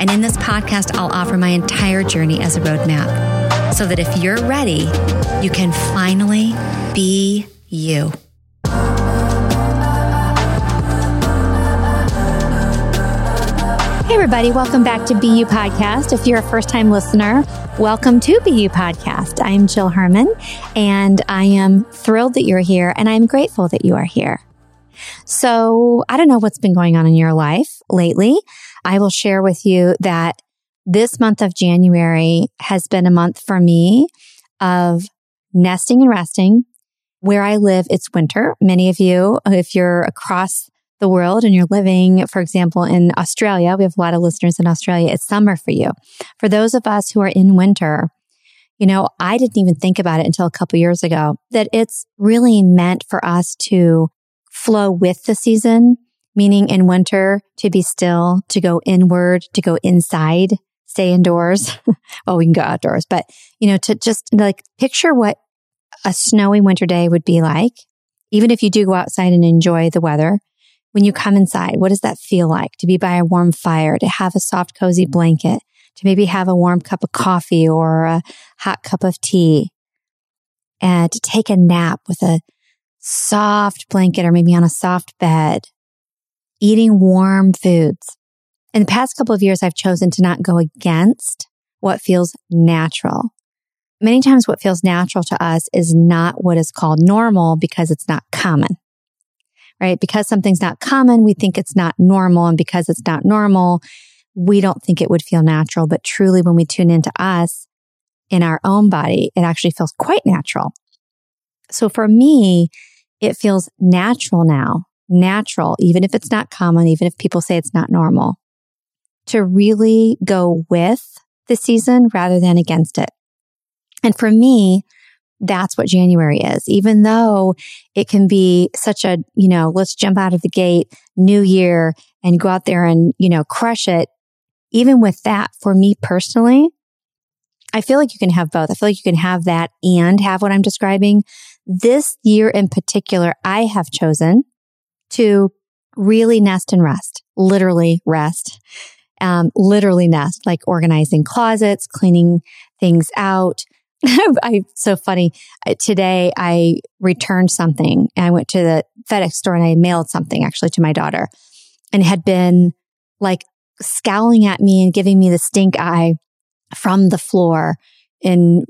And in this podcast, I'll offer my entire journey as a roadmap so that if you're ready, you can finally be you. Hey, everybody, welcome back to BU Podcast. If you're a first time listener, welcome to BU Podcast. I'm Jill Herman, and I am thrilled that you're here, and I'm grateful that you are here. So, I don't know what's been going on in your life lately. I will share with you that this month of January has been a month for me of nesting and resting. Where I live, it's winter. Many of you, if you're across the world and you're living, for example, in Australia, we have a lot of listeners in Australia, it's summer for you. For those of us who are in winter, you know, I didn't even think about it until a couple years ago that it's really meant for us to flow with the season, meaning in winter to be still, to go inward, to go inside, stay indoors. well, we can go outdoors, but you know, to just like picture what a snowy winter day would be like. Even if you do go outside and enjoy the weather, when you come inside, what does that feel like to be by a warm fire, to have a soft, cozy blanket, to maybe have a warm cup of coffee or a hot cup of tea, and to take a nap with a soft blanket or maybe on a soft bed, eating warm foods. In the past couple of years, I've chosen to not go against what feels natural. Many times what feels natural to us is not what is called normal because it's not common right? Because something's not common, we think it's not normal. And because it's not normal, we don't think it would feel natural. But truly, when we tune into us in our own body, it actually feels quite natural. So for me, it feels natural now, natural, even if it's not common, even if people say it's not normal, to really go with the season rather than against it. And for me, that's what January is. Even though it can be such a, you know, let's jump out of the gate, new year and go out there and, you know, crush it. Even with that, for me personally, I feel like you can have both. I feel like you can have that and have what I'm describing. This year in particular, I have chosen to really nest and rest, literally rest, um, literally nest, like organizing closets, cleaning things out, I so funny. Today I returned something. And I went to the FedEx store and I mailed something actually to my daughter and had been like scowling at me and giving me the stink eye from the floor in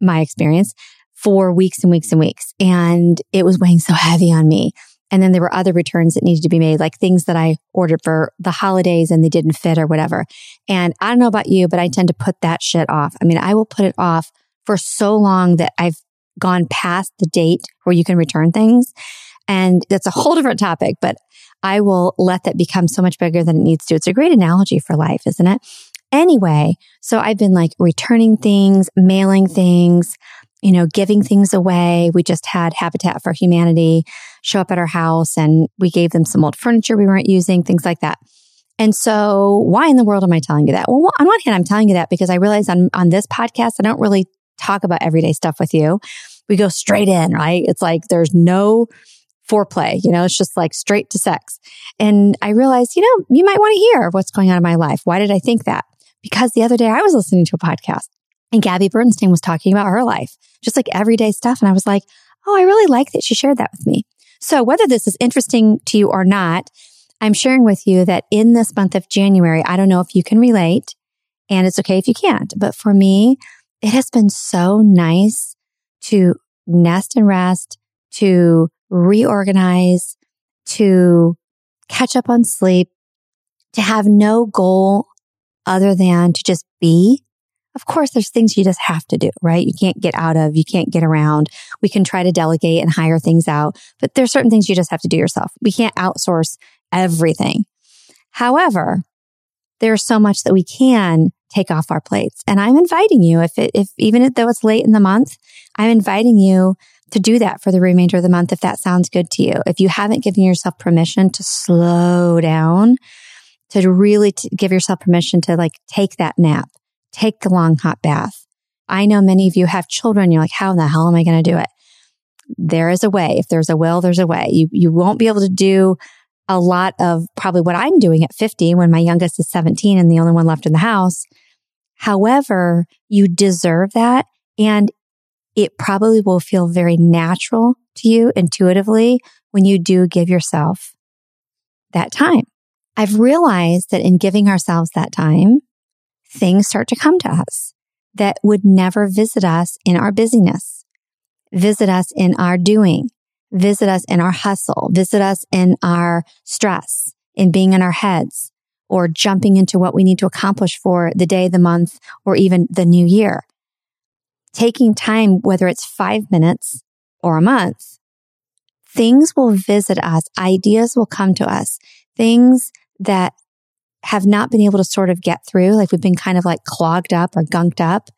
my experience for weeks and weeks and weeks. And it was weighing so heavy on me. And then there were other returns that needed to be made, like things that I ordered for the holidays and they didn't fit or whatever. And I don't know about you, but I tend to put that shit off. I mean, I will put it off for so long that I've gone past the date where you can return things. And that's a whole different topic, but I will let that become so much bigger than it needs to. It's a great analogy for life, isn't it? Anyway, so I've been like returning things, mailing things, you know, giving things away. We just had Habitat for Humanity show up at our house and we gave them some old furniture we weren't using, things like that. And so why in the world am I telling you that? Well, on one hand, I'm telling you that because I realize on, on this podcast, I don't really talk about everyday stuff with you. We go straight in, right? It's like there's no foreplay, you know, it's just like straight to sex. And I realized, you know, you might want to hear what's going on in my life. Why did I think that? Because the other day I was listening to a podcast and Gabby Bernstein was talking about her life, just like everyday stuff. And I was like, oh, I really like that she shared that with me. So whether this is interesting to you or not, I'm sharing with you that in this month of January, I don't know if you can relate And it's okay if you can't. But for me, it has been so nice to nest and rest, to reorganize, to catch up on sleep, to have no goal other than to just be. Of course, there's things you just have to do, right? You can't get out of, you can't get around. We can try to delegate and hire things out, but there's certain things you just have to do yourself. We can't outsource everything. However, there's so much that we can take off our plates. And I'm inviting you, if it, if even though it's late in the month, I'm inviting you to do that for the remainder of the month if that sounds good to you. If you haven't given yourself permission to slow down, to really t- give yourself permission to like take that nap, take the long hot bath. I know many of you have children. You're like, how in the hell am I going to do it? There is a way. If there's a will, there's a way. You, you won't be able to do a lot of probably what I'm doing at 50 when my youngest is 17 and the only one left in the house. However, you deserve that. And it probably will feel very natural to you intuitively when you do give yourself that time. I've realized that in giving ourselves that time, things start to come to us that would never visit us in our busyness, visit us in our doing, visit us in our hustle, visit us in our stress, in being in our heads, or jumping into what we need to accomplish for the day, the month, or even the new year taking time, whether it's five minutes or a month, things will visit us. Ideas will come to us. Things that have not been able to sort of get through, like we've been kind of like clogged up or gunked up.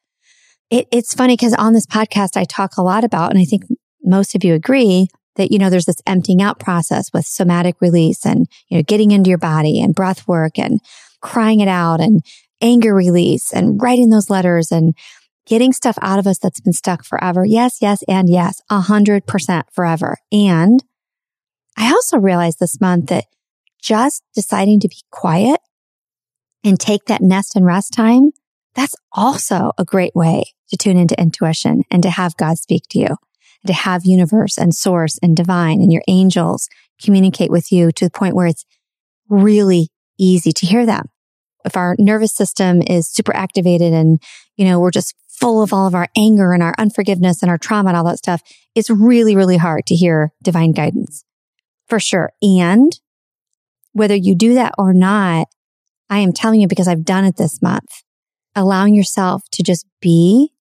It, it's funny because on this podcast, I talk a lot about, and I think most of you agree that, you know, there's this emptying out process with somatic release and, you know, getting into your body and breath work and crying it out and anger release and writing those letters and getting stuff out of us that's been stuck forever. Yes, yes, and yes, a hundred percent forever. And I also realized this month that just deciding to be quiet and take that nest and rest time, that's also a great way to tune into intuition and to have God speak to you, to have universe and source and divine and your angels communicate with you to the point where it's really easy to hear them. If our nervous system is super activated and, you know, we're just full of all of our anger and our unforgiveness and our trauma and all that stuff, it's really, really hard to hear divine guidance for sure. And whether you do that or not, I am telling you because I've done it this month, allowing yourself to just be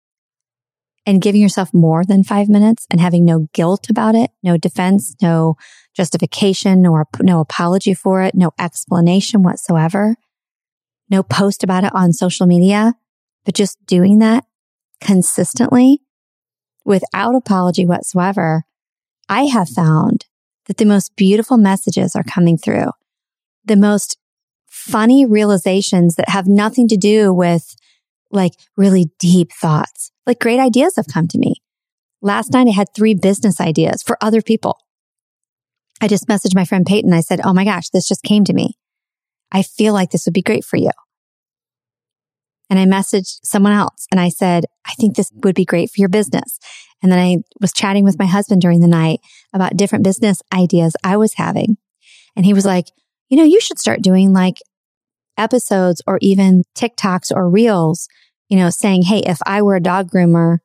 and giving yourself more than five minutes and having no guilt about it, no defense, no justification, or no apology for it, no explanation whatsoever, no post about it on social media, but just doing that consistently without apology whatsoever, I have found that the most beautiful messages are coming through. The most funny realizations that have nothing to do with like really deep thoughts. Like great ideas have come to me. Last night I had three business ideas for other people. I just messaged my friend Peyton. I said, Oh my gosh, this just came to me. I feel like this would be great for you. And I messaged someone else and I said, I think this would be great for your business. And then I was chatting with my husband during the night about different business ideas I was having. And he was like, you know, you should start doing like episodes or even TikToks or reels, you know, saying, Hey, if I were a dog groomer,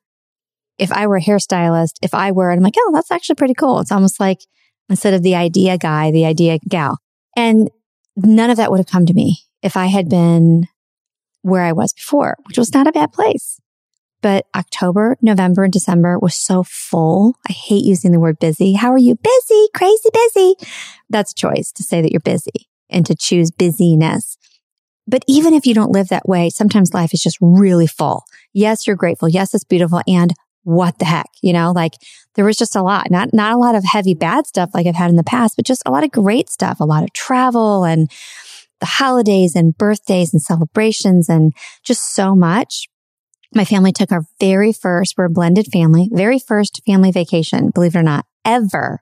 if I were a hairstylist, if I were, and I'm like, Oh, that's actually pretty cool. It's almost like instead of the idea guy, the idea gal. And none of that would have come to me if I had been where I was before, which was not a bad place. But October, November, and December was so full. I hate using the word busy. How are you? Busy, crazy busy. That's a choice to say that you're busy and to choose busyness. But even if you don't live that way, sometimes life is just really full. Yes, you're grateful. Yes, it's beautiful. And what the heck? You know, like there was just a lot, not, not a lot of heavy bad stuff like I've had in the past, but just a lot of great stuff, a lot of travel and the holidays and birthdays and celebrations and just so much. My family took our very first, we're a blended family, very first family vacation, believe it or not, ever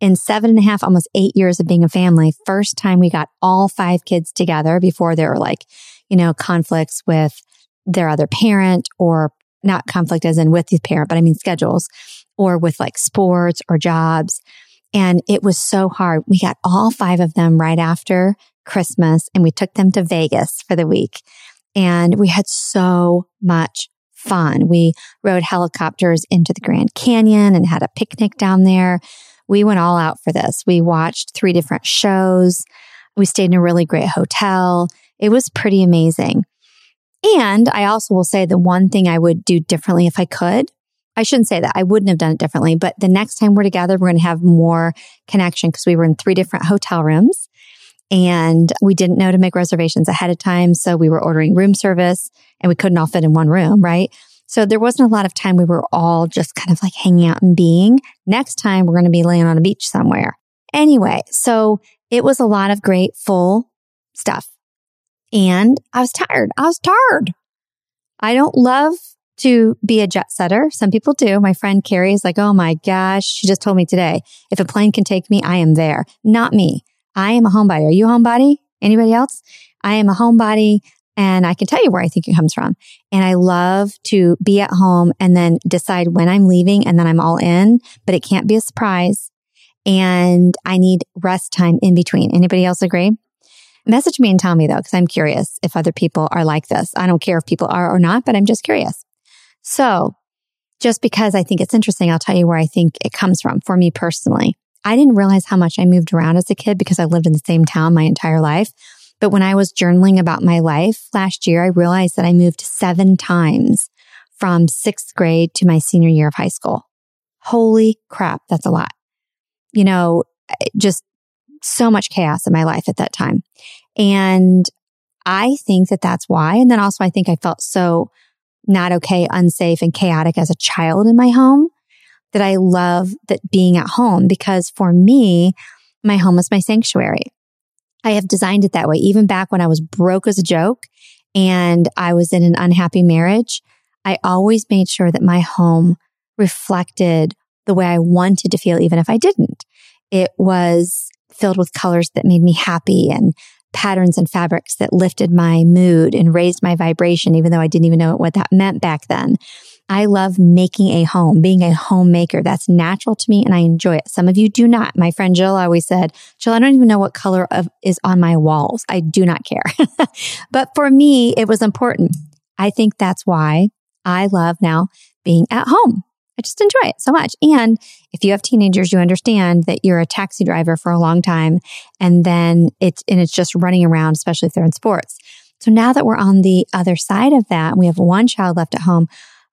in seven and a half, almost eight years of being a family. First time we got all five kids together before there were like, you know, conflicts with their other parent or not conflict as in with the parent, but I mean schedules or with like sports or jobs. And it was so hard. We got all five of them right after Christmas and we took them to Vegas for the week. and we had so much fun. We rode helicopters into the Grand Canyon and had a picnic down there. We went all out for this. We watched three different shows. We stayed in a really great hotel. It was pretty amazing. And I also will say the one thing I would do differently if I could. I shouldn't say that. I wouldn't have done it differently, but the next time we're together, we're going to have more connection because we were in three different hotel rooms and we didn't know to make reservations ahead of time. So we were ordering room service and we couldn't all fit in one room, right? So there wasn't a lot of time we were all just kind of like hanging out and being. Next time we're going to be laying on a beach somewhere. Anyway, so it was a lot of great full stuff. And I was tired. I was tired. I don't love to be a jet setter. Some people do. My friend Carrie is like, Oh my gosh. She just told me today, if a plane can take me, I am there. Not me. I am a homebody. Are you a homebody? Anybody else? I am a homebody and I can tell you where I think it comes from. And I love to be at home and then decide when I'm leaving and then I'm all in, but it can't be a surprise. And I need rest time in between. Anybody else agree? Message me and tell me though, because I'm curious if other people are like this. I don't care if people are or not, but I'm just curious. So just because I think it's interesting, I'll tell you where I think it comes from for me personally. I didn't realize how much I moved around as a kid because I lived in the same town my entire life. But when I was journaling about my life last year, I realized that I moved seven times from sixth grade to my senior year of high school. Holy crap. That's a lot. You know, just so much chaos in my life at that time. And I think that that's why. And then also I think I felt so not okay, unsafe and chaotic as a child in my home that I love that being at home because for me, my home is my sanctuary. I have designed it that way. Even back when I was broke as a joke and I was in an unhappy marriage, I always made sure that my home reflected the way I wanted to feel, even if I didn't. It was filled with colors that made me happy and patterns and fabrics that lifted my mood and raised my vibration, even though I didn't even know what that meant back then. I love making a home, being a homemaker. That's natural to me and I enjoy it. Some of you do not. My friend Jill always said, Jill, I don't even know what color of is on my walls. I do not care. but for me, it was important. I think that's why I love now being at home. I just enjoy it so much. And if you have teenagers, you understand that you're a taxi driver for a long time and then it's, and it's just running around, especially if they're in sports. So now that we're on the other side of that, we have one child left at home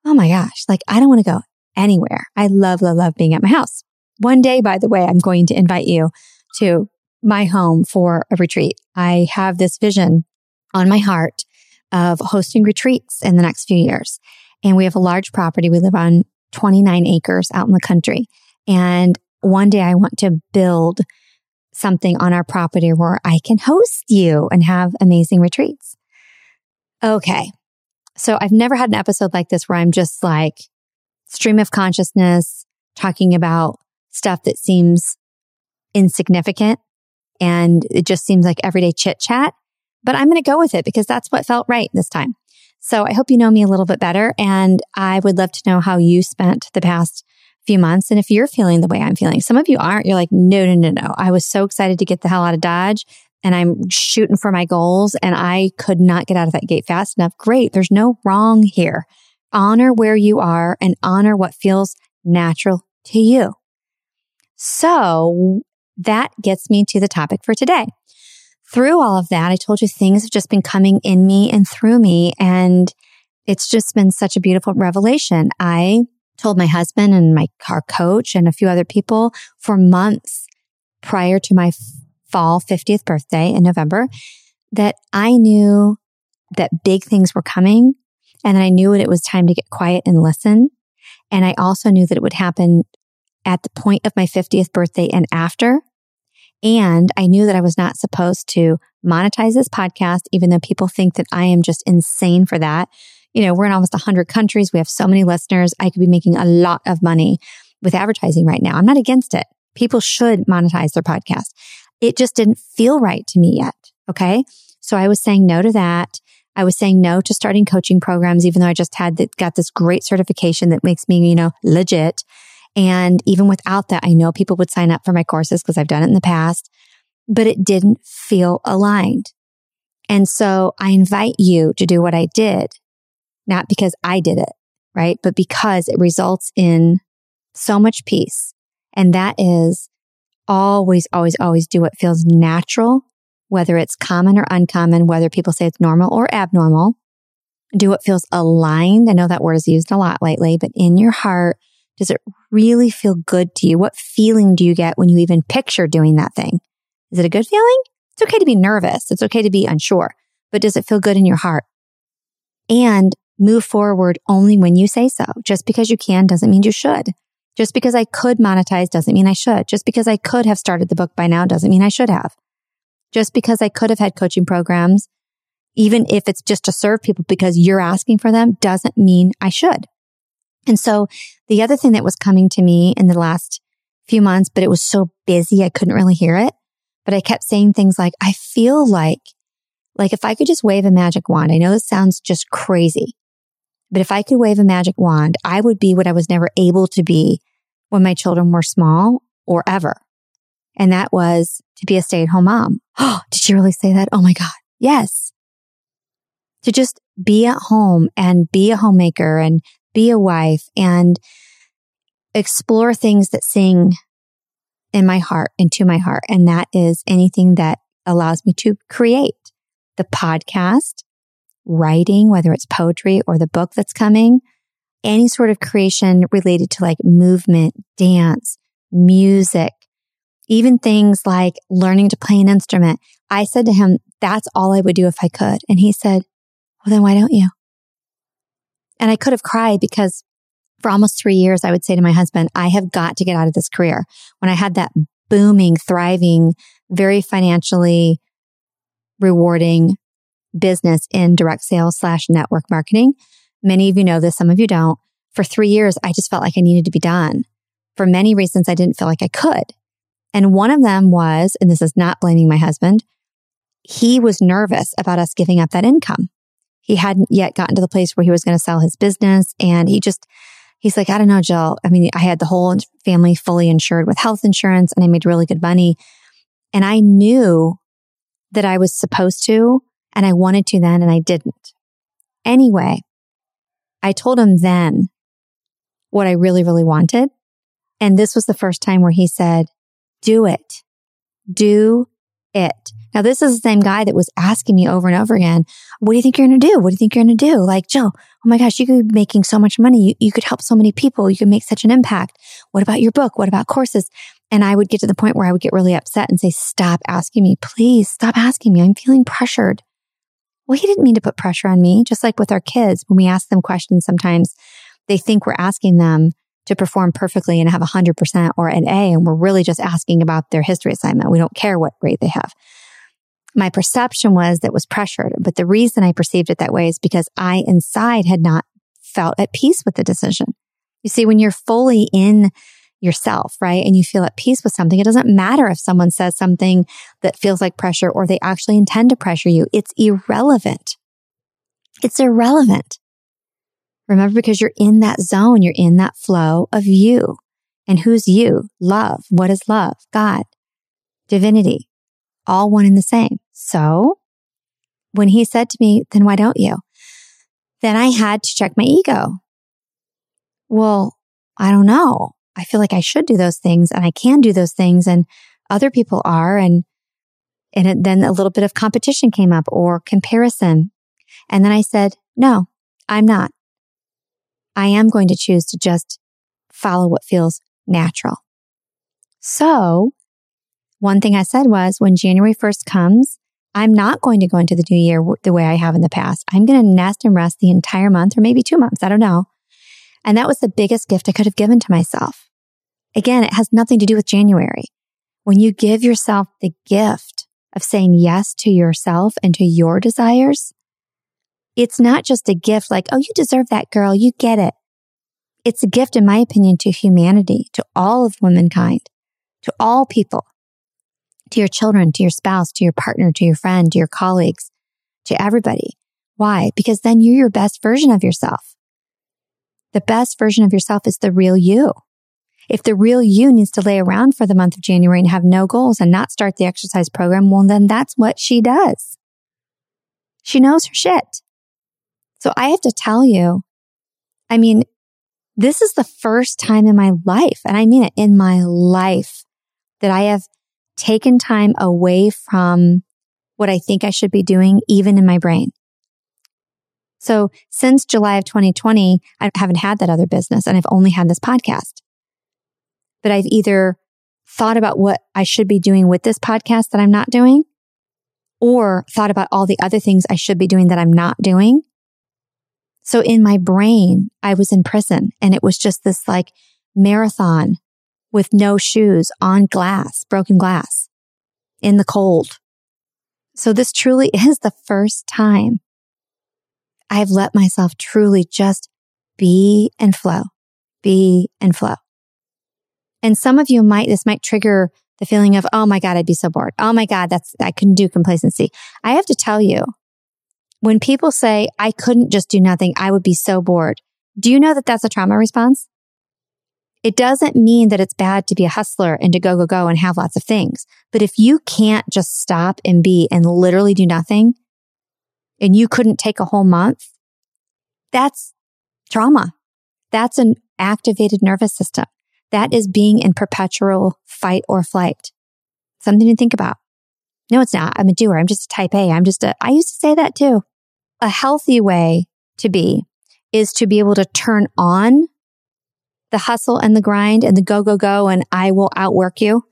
oh my gosh, like I don't want to go anywhere. I love, love, love being at my house. One day, by the way, I'm going to invite you to my home for a retreat. I have this vision on my heart of hosting retreats in the next few years. And we have a large property. We live on 29 acres out in the country. And one day I want to build something on our property where I can host you and have amazing retreats. Okay. So I've never had an episode like this where I'm just like stream of consciousness talking about stuff that seems insignificant and it just seems like everyday chit chat. But I'm going to go with it because that's what felt right this time. So I hope you know me a little bit better and I would love to know how you spent the past few months and if you're feeling the way I'm feeling. Some of you aren't. You're like, no, no, no, no. I was so excited to get the hell out of Dodge and I'm shooting for my goals and I could not get out of that gate fast enough. Great. There's no wrong here. Honor where you are and honor what feels natural to you. So that gets me to the topic for today. Through all of that, I told you things have just been coming in me and through me. And it's just been such a beautiful revelation. I told my husband and my car coach and a few other people for months prior to my fall 50th birthday in November that I knew that big things were coming and I knew that it was time to get quiet and listen. And I also knew that it would happen at the point of my 50th birthday and after. And I knew that I was not supposed to monetize this podcast, even though people think that I am just insane for that. You know, we're in almost 100 countries. We have so many listeners. I could be making a lot of money with advertising right now. I'm not against it. People should monetize their podcast it just didn't feel right to me yet. Okay. So I was saying no to that. I was saying no to starting coaching programs, even though I just had that, got this great certification that makes me, you know, legit. And even without that, I know people would sign up for my courses because I've done it in the past, but it didn't feel aligned. And so I invite you to do what I did, not because I did it, right? But because it results in so much peace. And that is always, always, always do what feels natural, whether it's common or uncommon, whether people say it's normal or abnormal. Do what feels aligned. I know that word is used a lot lately, but in your heart, does it really feel good to you? What feeling do you get when you even picture doing that thing? Is it a good feeling? It's okay to be nervous. It's okay to be unsure, but does it feel good in your heart? And move forward only when you say so. Just because you can doesn't mean you should. Just because I could monetize doesn't mean I should. Just because I could have started the book by now doesn't mean I should have. Just because I could have had coaching programs, even if it's just to serve people because you're asking for them doesn't mean I should. And so the other thing that was coming to me in the last few months, but it was so busy, I couldn't really hear it. But I kept saying things like, I feel like, like if I could just wave a magic wand, I know this sounds just crazy, but if I could wave a magic wand, I would be what I was never able to be when my children were small or ever. And that was to be a stay at home mom. Oh, did she really say that? Oh my God. Yes. To just be at home and be a homemaker and be a wife and explore things that sing in my heart and to my heart. And that is anything that allows me to create the podcast, writing, whether it's poetry or the book that's coming, any sort of creation related to like movement, dance, music, even things like learning to play an instrument. I said to him, that's all I would do if I could. And he said, well, then why don't you? And I could have cried because for almost three years, I would say to my husband, I have got to get out of this career. When I had that booming, thriving, very financially rewarding business in direct sales slash network marketing. Many of you know this. Some of you don't. For three years, I just felt like I needed to be done. For many reasons, I didn't feel like I could. And one of them was, and this is not blaming my husband, he was nervous about us giving up that income. He hadn't yet gotten to the place where he was going to sell his business. And he just, he's like, I don't know, Jill. I mean, I had the whole family fully insured with health insurance and I made really good money. And I knew that I was supposed to and I wanted to then and I didn't. Anyway, I told him then what I really, really wanted. And this was the first time where he said, do it. Do it. Now, this is the same guy that was asking me over and over again, what do you think you're going to do? What do you think you're going to do? Like, Jill, oh my gosh, you could be making so much money. You, you could help so many people. You could make such an impact. What about your book? What about courses? And I would get to the point where I would get really upset and say, stop asking me. Please stop asking me. I'm feeling pressured. Well, he didn't mean to put pressure on me. Just like with our kids, when we ask them questions, sometimes they think we're asking them to perform perfectly and have a hundred percent or an A. And we're really just asking about their history assignment. We don't care what grade they have my perception was that was pressured. But the reason I perceived it that way is because I inside had not felt at peace with the decision. You see, when you're fully in yourself, right? And you feel at peace with something, it doesn't matter if someone says something that feels like pressure or they actually intend to pressure you. It's irrelevant. It's irrelevant. Remember, because you're in that zone, you're in that flow of you. And who's you? Love. What is love? God, divinity, all one and the same. So when he said to me, then why don't you? Then I had to check my ego. Well, I don't know. I feel like I should do those things and I can do those things and other people are. And, and it, then a little bit of competition came up or comparison. And then I said, no, I'm not. I am going to choose to just follow what feels natural. So one thing I said was when January 1st comes, I'm not going to go into the new year the way I have in the past. I'm going to nest and rest the entire month or maybe two months. I don't know. And that was the biggest gift I could have given to myself. Again, it has nothing to do with January. When you give yourself the gift of saying yes to yourself and to your desires, it's not just a gift like, oh, you deserve that girl. You get it. It's a gift, in my opinion, to humanity, to all of womankind, to all people to your children, to your spouse, to your partner, to your friend, to your colleagues, to everybody. Why? Because then you're your best version of yourself. The best version of yourself is the real you. If the real you needs to lay around for the month of January and have no goals and not start the exercise program, well, then that's what she does. She knows her shit. So I have to tell you, I mean, this is the first time in my life, and I mean it in my life, that I have taken time away from what I think I should be doing, even in my brain. So since July of 2020, I haven't had that other business and I've only had this podcast. But I've either thought about what I should be doing with this podcast that I'm not doing or thought about all the other things I should be doing that I'm not doing. So in my brain, I was in prison and it was just this like marathon with no shoes on glass, broken glass in the cold. So this truly is the first time I've let myself truly just be and flow, be and flow. And some of you might, this might trigger the feeling of, oh my God, I'd be so bored. Oh my God, that's, I couldn't do complacency. I have to tell you, when people say, I couldn't just do nothing, I would be so bored. Do you know that that's a trauma response? It doesn't mean that it's bad to be a hustler and to go, go, go and have lots of things. But if you can't just stop and be and literally do nothing, and you couldn't take a whole month, that's trauma. That's an activated nervous system. That is being in perpetual fight or flight. Something to think about. No, it's not. I'm a doer. I'm just a type A. I'm just a, I used to say that too. A healthy way to be is to be able to turn on the hustle and the grind and the go, go, go. And I will outwork you.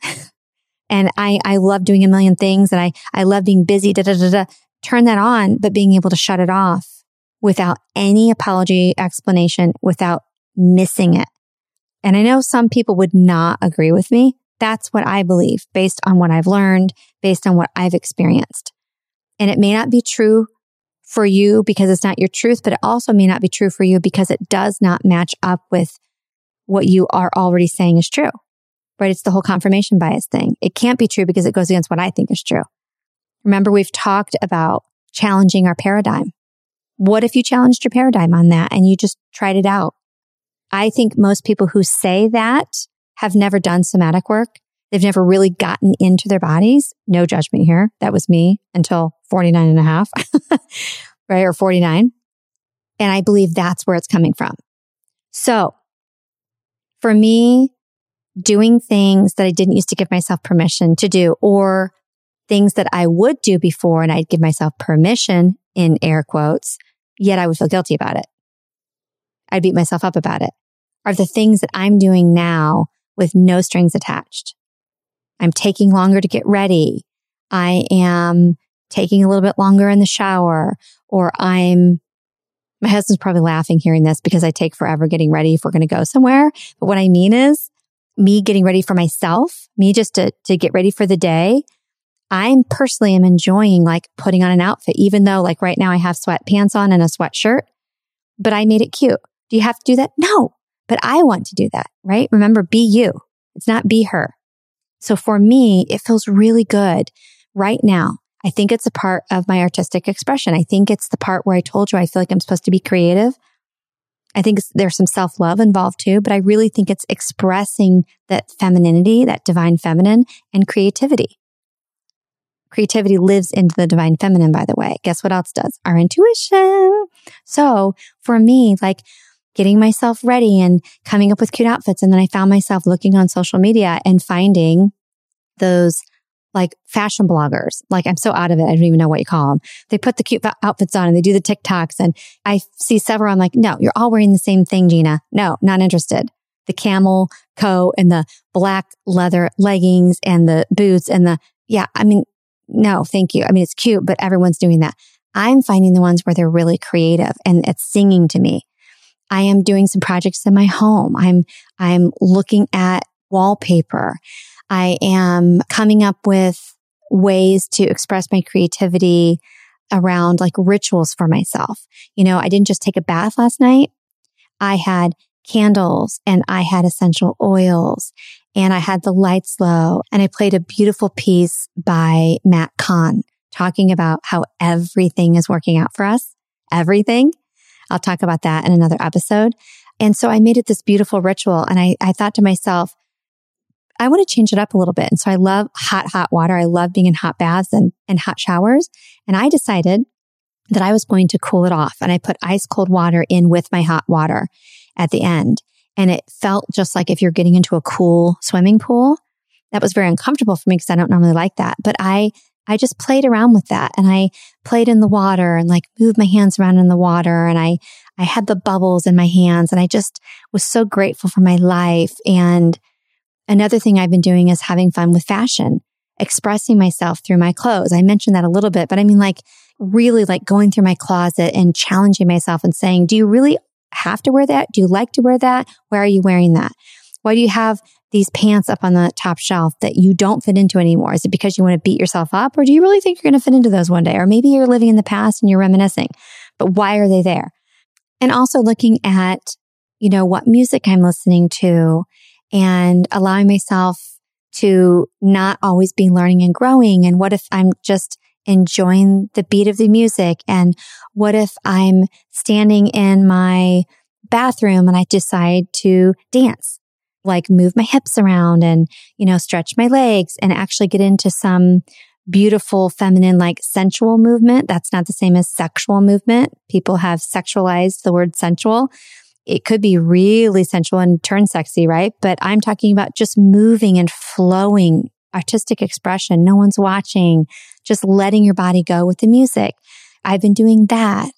and I, I love doing a million things and I, I love being busy. Da, da, da, da turn that on, but being able to shut it off without any apology, explanation, without missing it. And I know some people would not agree with me. That's what I believe based on what I've learned, based on what I've experienced. And it may not be true for you because it's not your truth, but it also may not be true for you because it does not match up with what you are already saying is true, right? It's the whole confirmation bias thing. It can't be true because it goes against what I think is true. Remember, we've talked about challenging our paradigm. What if you challenged your paradigm on that and you just tried it out? I think most people who say that have never done somatic work. They've never really gotten into their bodies. No judgment here. That was me until 49 and a half, right? Or 49. And I believe that's where it's coming from. So for me, doing things that I didn't used to give myself permission to do or things that I would do before and I'd give myself permission in air quotes, yet I would feel guilty about it. I'd beat myself up about it are the things that I'm doing now with no strings attached. I'm taking longer to get ready. I am taking a little bit longer in the shower or I'm my husband's probably laughing hearing this because I take forever getting ready if we're going to go somewhere. But what I mean is me getting ready for myself, me just to, to get ready for the day. I'm personally am enjoying like putting on an outfit, even though like right now I have sweatpants on and a sweatshirt, but I made it cute. Do you have to do that? No, but I want to do that, right? Remember, be you. It's not be her. So for me, it feels really good right now. I think it's a part of my artistic expression. I think it's the part where I told you I feel like I'm supposed to be creative. I think there's some self love involved too, but I really think it's expressing that femininity, that divine feminine and creativity. Creativity lives into the divine feminine, by the way. Guess what else does? Our intuition. So for me, like getting myself ready and coming up with cute outfits. And then I found myself looking on social media and finding those like fashion bloggers. Like I'm so out of it. I don't even know what you call them. They put the cute outfits on and they do the TikToks. And I see several. I'm like, no, you're all wearing the same thing, Gina. No, not interested. The camel coat and the black leather leggings and the boots and the, yeah, I mean, no, thank you. I mean, it's cute, but everyone's doing that. I'm finding the ones where they're really creative and it's singing to me. I am doing some projects in my home. I'm, I'm looking at wallpaper. I am coming up with ways to express my creativity around like rituals for myself. You know, I didn't just take a bath last night. I had candles and I had essential oils and I had the lights low and I played a beautiful piece by Matt Kahn talking about how everything is working out for us. Everything. I'll talk about that in another episode. And so I made it this beautiful ritual and I, I thought to myself, I want to change it up a little bit. And so I love hot, hot water. I love being in hot baths and, and hot showers. And I decided that I was going to cool it off. And I put ice cold water in with my hot water at the end. And it felt just like if you're getting into a cool swimming pool. That was very uncomfortable for me because I don't normally like that. But I, I just played around with that and I played in the water and like moved my hands around in the water and I, I had the bubbles in my hands and I just was so grateful for my life. And another thing I've been doing is having fun with fashion, expressing myself through my clothes. I mentioned that a little bit, but I mean like really like going through my closet and challenging myself and saying, do you really have to wear that? Do you like to wear that? Why are you wearing that? Why do you have these pants up on the top shelf that you don't fit into anymore? Is it because you want to beat yourself up or do you really think you're going to fit into those one day? Or maybe you're living in the past and you're reminiscing, but why are they there? And also looking at, you know, what music I'm listening to and allowing myself to not always be learning and growing. And what if I'm just enjoying the beat of the music? And what if I'm standing in my bathroom and I decide to dance? Like move my hips around and, you know, stretch my legs and actually get into some beautiful, feminine, like sensual movement. That's not the same as sexual movement. People have sexualized the word sensual. It could be really sensual and turn sexy, right? But I'm talking about just moving and flowing artistic expression. No one's watching, just letting your body go with the music. I've been doing that.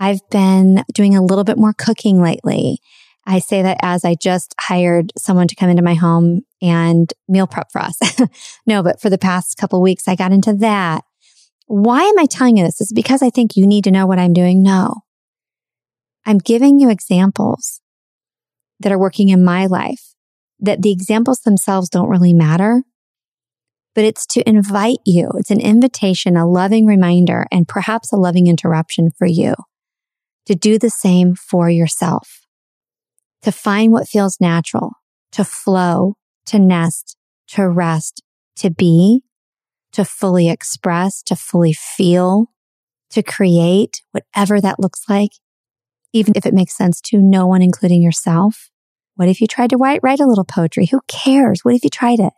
I've been doing a little bit more cooking lately. I say that as I just hired someone to come into my home and meal prep for us. no, but for the past couple weeks, I got into that. Why am I telling you this? Is because I think you need to know what I'm doing? No. I'm giving you examples that are working in my life that the examples themselves don't really matter but it's to invite you. It's an invitation, a loving reminder, and perhaps a loving interruption for you to do the same for yourself, to find what feels natural, to flow, to nest, to rest, to be, to fully express, to fully feel, to create, whatever that looks like, even if it makes sense to no one, including yourself. What if you tried to write, write a little poetry? Who cares? What if you tried it?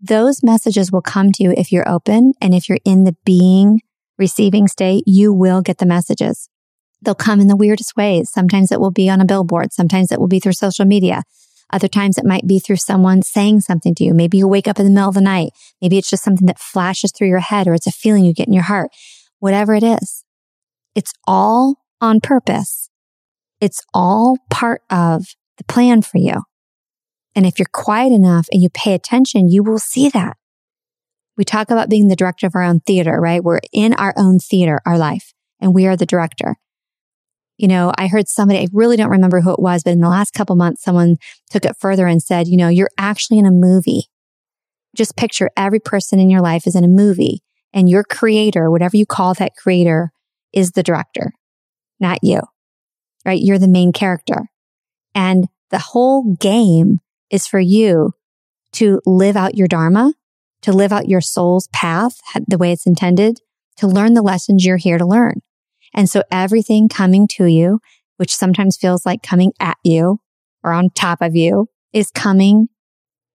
Those messages will come to you if you're open and if you're in the being receiving state, you will get the messages. They'll come in the weirdest ways. Sometimes it will be on a billboard. Sometimes it will be through social media. Other times it might be through someone saying something to you. Maybe you wake up in the middle of the night. Maybe it's just something that flashes through your head or it's a feeling you get in your heart. Whatever it is, it's all on purpose. It's all part of the plan for you. And if you're quiet enough and you pay attention, you will see that. We talk about being the director of our own theater, right? We're in our own theater, our life, and we are the director. You know, I heard somebody, I really don't remember who it was, but in the last couple months, someone took it further and said, you know, you're actually in a movie. Just picture every person in your life is in a movie and your creator, whatever you call that creator, is the director, not you, right? You're the main character. And the whole game is for you to live out your Dharma, to live out your soul's path the way it's intended, to learn the lessons you're here to learn. And so everything coming to you, which sometimes feels like coming at you or on top of you, is coming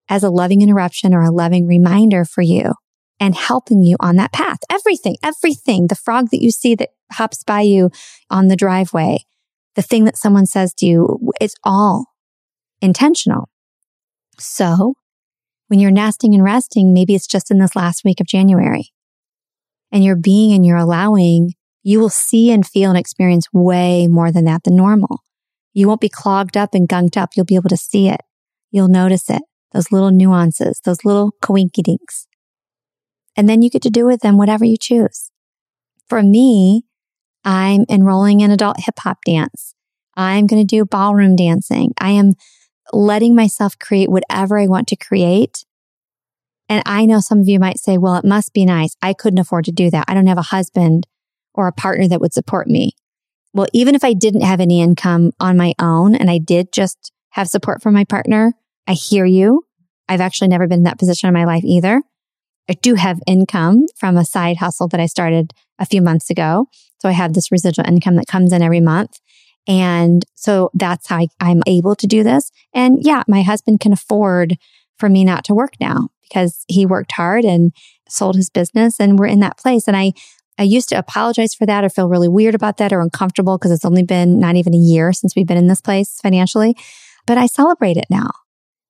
as a loving interruption or a loving reminder for you and helping you on that path. Everything, everything, the frog that you see that hops by you on the driveway, the thing that someone says to you, it's all intentional. So when you're nesting and resting, maybe it's just in this last week of January and you're being and you're allowing, you will see and feel and experience way more than that than normal. You won't be clogged up and gunked up. You'll be able to see it. You'll notice it. Those little nuances, those little coinkydinks. And then you get to do with them whatever you choose. For me, I'm enrolling in adult hip hop dance. I'm going to do ballroom dancing. I am letting myself create whatever I want to create. And I know some of you might say, well, it must be nice. I couldn't afford to do that. I don't have a husband or a partner that would support me. Well, even if I didn't have any income on my own and I did just have support from my partner, I hear you. I've actually never been in that position in my life either. I do have income from a side hustle that I started a few months ago. So I have this residual income that comes in every month. And so that's how I, I'm able to do this. And yeah, my husband can afford for me not to work now because he worked hard and sold his business and we're in that place. And I, I used to apologize for that or feel really weird about that or uncomfortable because it's only been not even a year since we've been in this place financially. But I celebrate it now.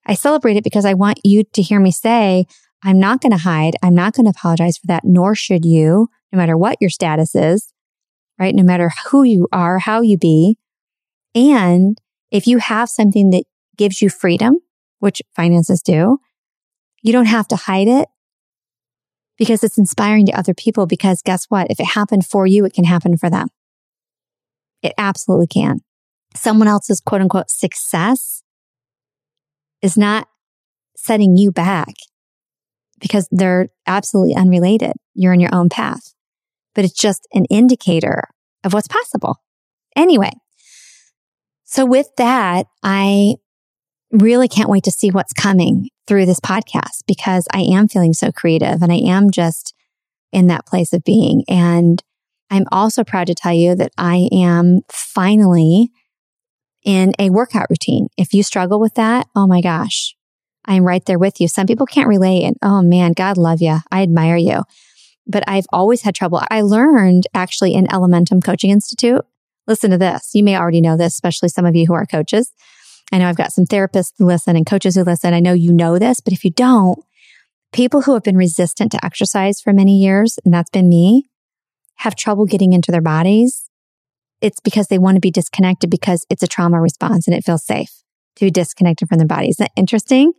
I celebrate it because I want you to hear me say, I'm not going to hide. I'm not going to apologize for that, nor should you, no matter what your status is, right? No matter who you are, how you be. And if you have something that gives you freedom, which finances do, you don't have to hide it because it's inspiring to other people. Because guess what? If it happened for you, it can happen for them. It absolutely can. Someone else's quote unquote success is not setting you back because they're absolutely unrelated. You're on your own path, but it's just an indicator of what's possible. Anyway, so with that, I really can't wait to see what's coming through this podcast because I am feeling so creative and I am just in that place of being. And I'm also proud to tell you that I am finally in a workout routine. If you struggle with that, oh my gosh, I'm right there with you. Some people can't relate and oh man, God love you. I admire you. But I've always had trouble. I learned actually in Elementum Coaching Institute. Listen to this. You may already know this, especially some of you who are coaches. I know I've got some therapists who listen and coaches who listen. I know you know this, but if you don't, people who have been resistant to exercise for many years, and that's been me, have trouble getting into their bodies. It's because they want to be disconnected because it's a trauma response and it feels safe to be disconnected from their body. Isn't that interesting?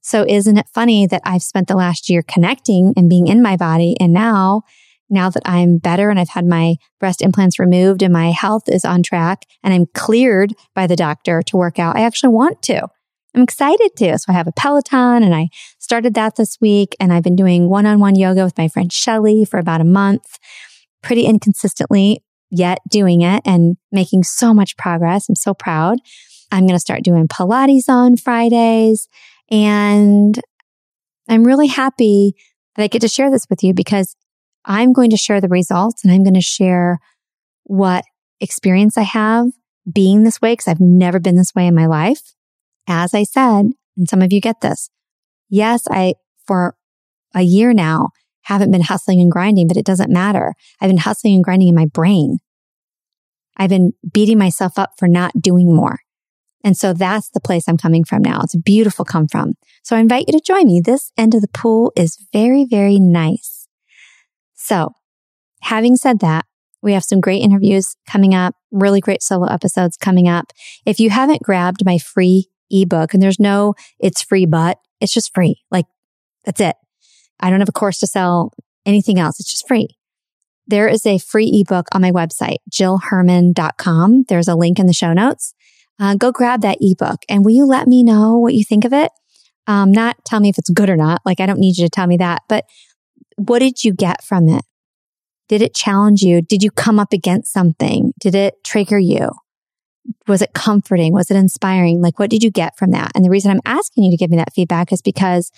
So isn't it funny that I've spent the last year connecting and being in my body and now now that I'm better and I've had my breast implants removed and my health is on track and I'm cleared by the doctor to work out, I actually want to. I'm excited to. So I have a Peloton and I started that this week and I've been doing one on one yoga with my friend Shelly for about a month, pretty inconsistently, yet doing it and making so much progress. I'm so proud. I'm going to start doing Pilates on Fridays and I'm really happy that I get to share this with you because I'm going to share the results and I'm going to share what experience I have being this way because I've never been this way in my life. As I said, and some of you get this. Yes, I, for a year now, haven't been hustling and grinding, but it doesn't matter. I've been hustling and grinding in my brain. I've been beating myself up for not doing more. And so that's the place I'm coming from now. It's a beautiful come from. So I invite you to join me. This end of the pool is very, very nice. So having said that, we have some great interviews coming up, really great solo episodes coming up. If you haven't grabbed my free ebook and there's no, it's free, but it's just free. Like that's it. I don't have a course to sell anything else. It's just free. There is a free ebook on my website, jillherman.com. There's a link in the show notes. Uh, go grab that ebook and will you let me know what you think of it? Um, not tell me if it's good or not. Like I don't need you to tell me that, but what did you get from it? Did it challenge you? Did you come up against something? Did it trigger you? Was it comforting? Was it inspiring? Like, what did you get from that? And the reason I'm asking you to give me that feedback is because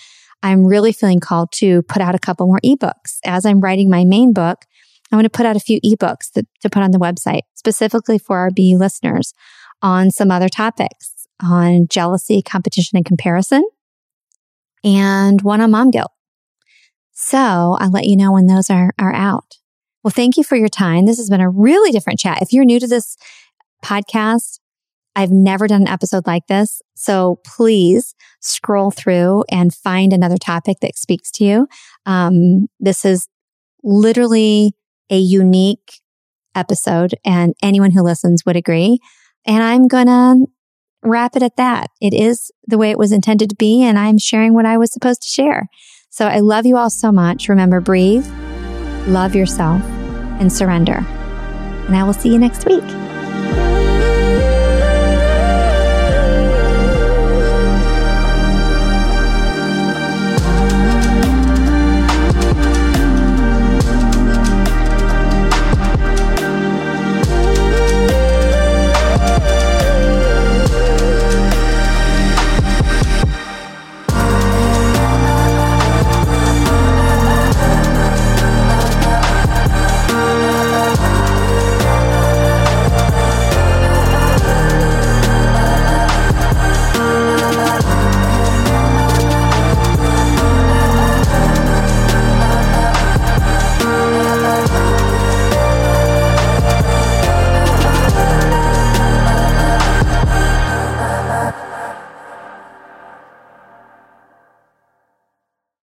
I'm really feeling called to put out a couple more ebooks. As I'm writing my main book, I want to put out a few ebooks to, to put on the website specifically for our BU listeners on some other topics on jealousy, competition, and comparison, and one on mom guilt. So I'll let you know when those are, are out. Well, thank you for your time. This has been a really different chat. If you're new to this podcast, I've never done an episode like this. So please scroll through and find another topic that speaks to you. Um, this is literally a unique episode and anyone who listens would agree. And I'm going to wrap it at that. It is the way it was intended to be. And I'm sharing what I was supposed to share. So I love you all so much. Remember, breathe, love yourself, and surrender. And I will see you next week.